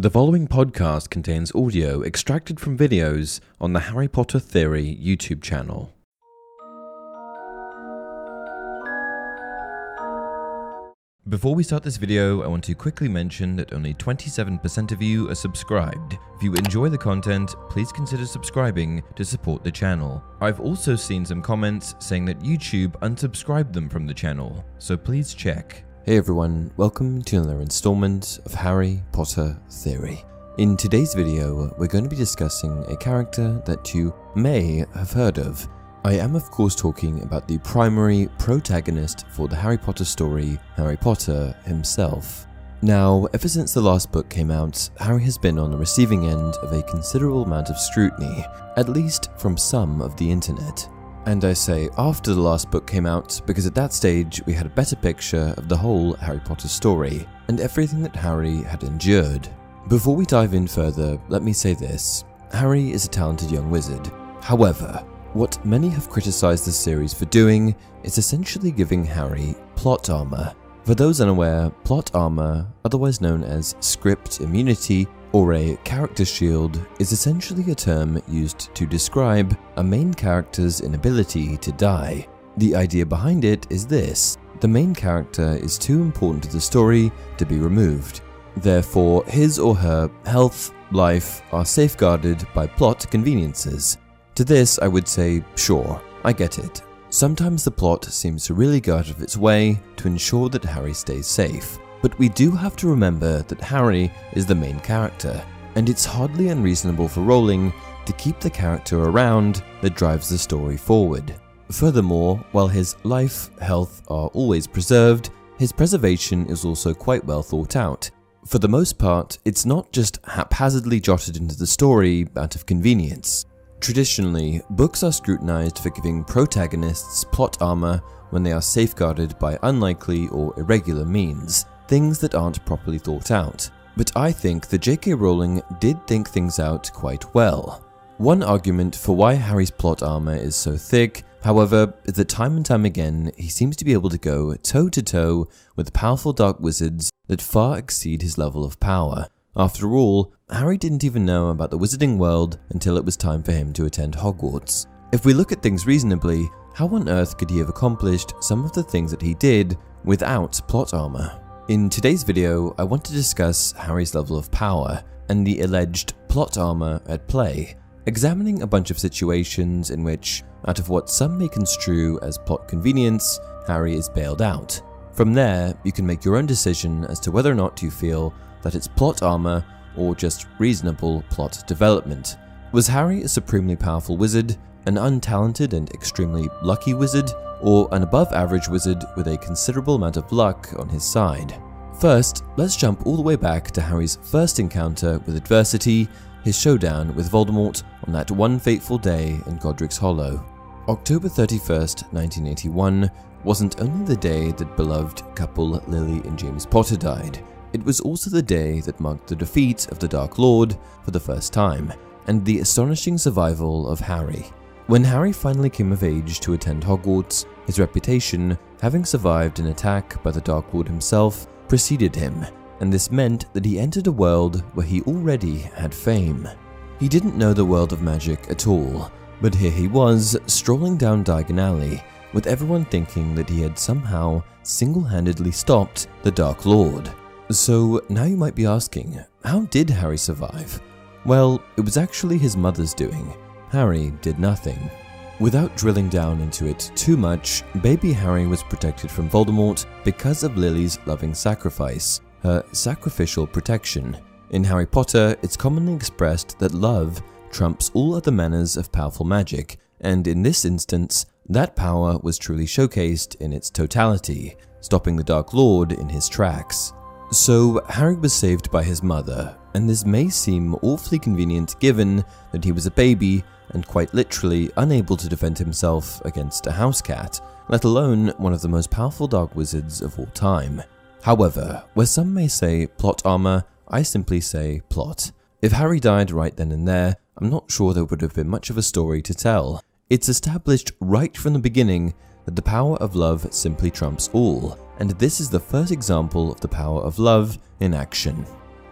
The following podcast contains audio extracted from videos on the Harry Potter Theory YouTube channel. Before we start this video, I want to quickly mention that only 27% of you are subscribed. If you enjoy the content, please consider subscribing to support the channel. I've also seen some comments saying that YouTube unsubscribed them from the channel, so please check. Hey everyone, welcome to another installment of Harry Potter Theory. In today's video, we're going to be discussing a character that you may have heard of. I am of course talking about the primary protagonist for the Harry Potter story, Harry Potter himself. Now, ever since the last book came out, Harry has been on the receiving end of a considerable amount of scrutiny, at least from some of the internet. And I say after the last book came out because at that stage we had a better picture of the whole Harry Potter story and everything that Harry had endured. Before we dive in further, let me say this Harry is a talented young wizard. However, what many have criticized the series for doing is essentially giving Harry plot armor. For those unaware, plot armor, otherwise known as script immunity or a character shield, is essentially a term used to describe a main character's inability to die. The idea behind it is this the main character is too important to the story to be removed. Therefore, his or her health, life are safeguarded by plot conveniences. To this, I would say, sure, I get it. Sometimes the plot seems to really go out of its way to ensure that Harry stays safe. But we do have to remember that Harry is the main character, and it's hardly unreasonable for Rowling to keep the character around that drives the story forward. Furthermore, while his life, health are always preserved, his preservation is also quite well thought out. For the most part, it's not just haphazardly jotted into the story out of convenience. Traditionally, books are scrutinized for giving protagonists plot armor when they are safeguarded by unlikely or irregular means, things that aren't properly thought out. But I think that J.K. Rowling did think things out quite well. One argument for why Harry's plot armor is so thick, however, is that time and time again he seems to be able to go toe to toe with powerful dark wizards that far exceed his level of power. After all, Harry didn't even know about the wizarding world until it was time for him to attend Hogwarts. If we look at things reasonably, how on earth could he have accomplished some of the things that he did without plot armor? In today's video, I want to discuss Harry's level of power and the alleged plot armor at play, examining a bunch of situations in which, out of what some may construe as plot convenience, Harry is bailed out. From there, you can make your own decision as to whether or not you feel that it's plot armor or just reasonable plot development. Was Harry a supremely powerful wizard, an untalented and extremely lucky wizard, or an above average wizard with a considerable amount of luck on his side? First, let's jump all the way back to Harry's first encounter with adversity, his showdown with Voldemort on that one fateful day in Godric's Hollow. October 31st, 1981 wasn't only the day that beloved couple Lily and James Potter died, it was also the day that marked the defeat of the Dark Lord for the first time, and the astonishing survival of Harry. When Harry finally came of age to attend Hogwarts, his reputation, having survived an attack by the Dark Lord himself, preceded him, and this meant that he entered a world where he already had fame. He didn't know the world of magic at all, but here he was, strolling down Diagon Alley, with everyone thinking that he had somehow single handedly stopped the Dark Lord. So now you might be asking, how did Harry survive? Well, it was actually his mother's doing. Harry did nothing. Without drilling down into it too much, baby Harry was protected from Voldemort because of Lily's loving sacrifice, her sacrificial protection. In Harry Potter, it's commonly expressed that love trumps all other manners of powerful magic, and in this instance, that power was truly showcased in its totality, stopping the Dark Lord in his tracks. So, Harry was saved by his mother, and this may seem awfully convenient given that he was a baby and quite literally unable to defend himself against a house cat, let alone one of the most powerful dark wizards of all time. However, where some may say plot armor, I simply say plot. If Harry died right then and there, I'm not sure there would have been much of a story to tell. It's established right from the beginning that the power of love simply trumps all, and this is the first example of the power of love in action.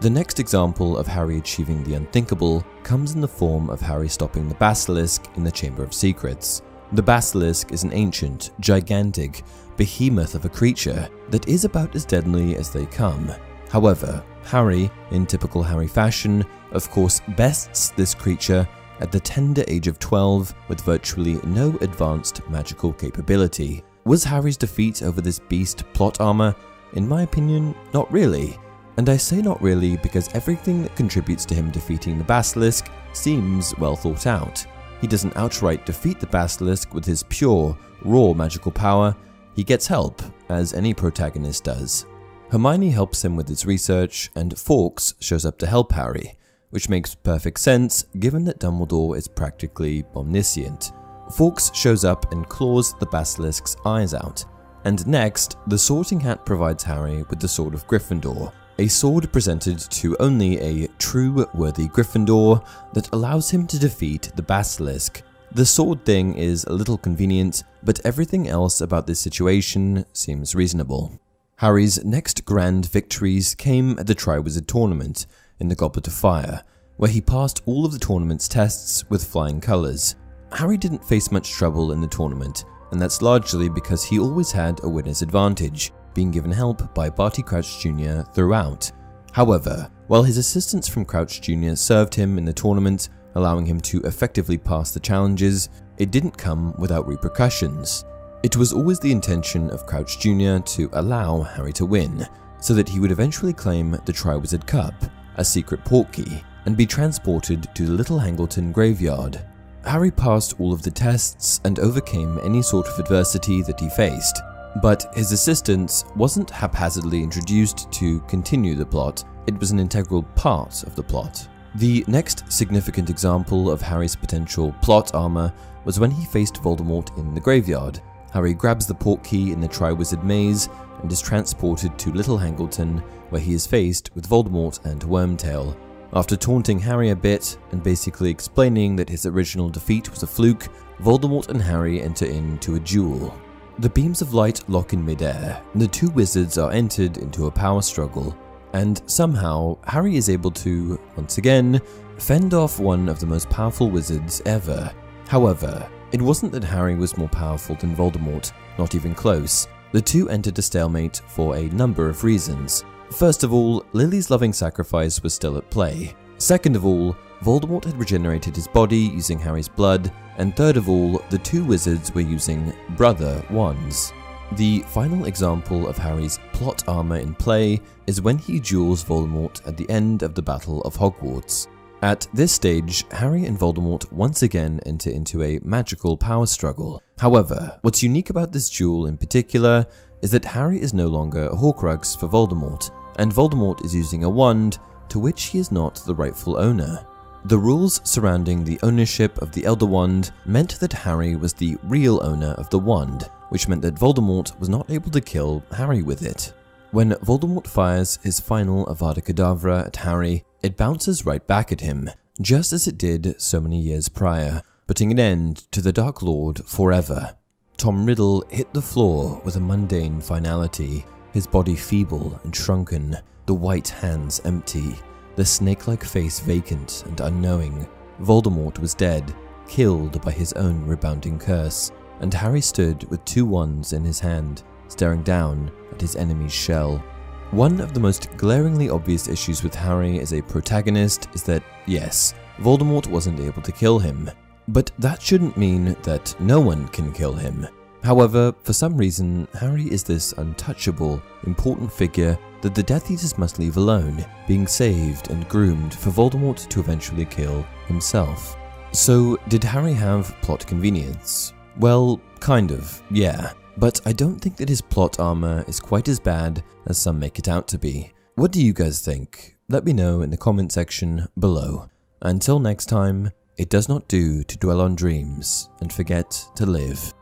The next example of Harry achieving the unthinkable comes in the form of Harry stopping the basilisk in the Chamber of Secrets. The basilisk is an ancient, gigantic behemoth of a creature that is about as deadly as they come. However, Harry, in typical Harry fashion, of course bests this creature at the tender age of 12 with virtually no advanced magical capability. Was Harry's defeat over this beast plot armor? In my opinion, not really. And I say not really because everything that contributes to him defeating the Basilisk seems well thought out. He doesn't outright defeat the Basilisk with his pure, raw magical power, he gets help, as any protagonist does. Hermione helps him with his research, and Fawkes shows up to help Harry, which makes perfect sense given that Dumbledore is practically omniscient. Fawkes shows up and claws the basilisk's eyes out. And next, the Sorting Hat provides Harry with the Sword of Gryffindor, a sword presented to only a true worthy Gryffindor that allows him to defeat the basilisk. The sword thing is a little convenient, but everything else about this situation seems reasonable. Harry's next grand victories came at the Triwizard Tournament in the Goblet of Fire, where he passed all of the tournament's tests with flying colours. Harry didn't face much trouble in the tournament, and that's largely because he always had a winner's advantage being given help by Barty Crouch Jr. throughout. However, while his assistance from Crouch Jr. served him in the tournament, allowing him to effectively pass the challenges, it didn't come without repercussions. It was always the intention of Crouch Jr. to allow Harry to win, so that he would eventually claim the Triwizard Cup, a secret portkey, and be transported to the Little Hangleton graveyard. Harry passed all of the tests and overcame any sort of adversity that he faced, but his assistance wasn't haphazardly introduced to continue the plot, it was an integral part of the plot. The next significant example of Harry's potential plot armor was when he faced Voldemort in the graveyard. Harry grabs the portkey in the Triwizard Maze and is transported to Little Hangleton, where he is faced with Voldemort and Wormtail. After taunting Harry a bit and basically explaining that his original defeat was a fluke, Voldemort and Harry enter into a duel. The beams of light lock in midair, and the two wizards are entered into a power struggle, and somehow Harry is able to, once again, fend off one of the most powerful wizards ever. However, it wasn't that Harry was more powerful than Voldemort, not even close. The two entered a stalemate for a number of reasons. First of all, Lily's loving sacrifice was still at play. Second of all, Voldemort had regenerated his body using Harry's blood, and third of all, the two wizards were using brother wands. The final example of Harry's plot armor in play is when he duels Voldemort at the end of the Battle of Hogwarts. At this stage, Harry and Voldemort once again enter into a magical power struggle. However, what's unique about this duel in particular is that Harry is no longer a Horcrux for Voldemort, and Voldemort is using a wand to which he is not the rightful owner. The rules surrounding the ownership of the Elder Wand meant that Harry was the real owner of the wand, which meant that Voldemort was not able to kill Harry with it. When Voldemort fires his final Avada Kedavra at Harry, it bounces right back at him, just as it did so many years prior, putting an end to the Dark Lord forever. Tom Riddle hit the floor with a mundane finality, his body feeble and shrunken, the white hands empty, the snake like face vacant and unknowing. Voldemort was dead, killed by his own rebounding curse, and Harry stood with two wands in his hand, staring down at his enemy's shell. One of the most glaringly obvious issues with Harry as a protagonist is that, yes, Voldemort wasn't able to kill him. But that shouldn't mean that no one can kill him. However, for some reason, Harry is this untouchable, important figure that the Death Eaters must leave alone, being saved and groomed for Voldemort to eventually kill himself. So, did Harry have plot convenience? Well, kind of, yeah. But I don't think that his plot armor is quite as bad as some make it out to be. What do you guys think? Let me know in the comment section below. Until next time, it does not do to dwell on dreams and forget to live.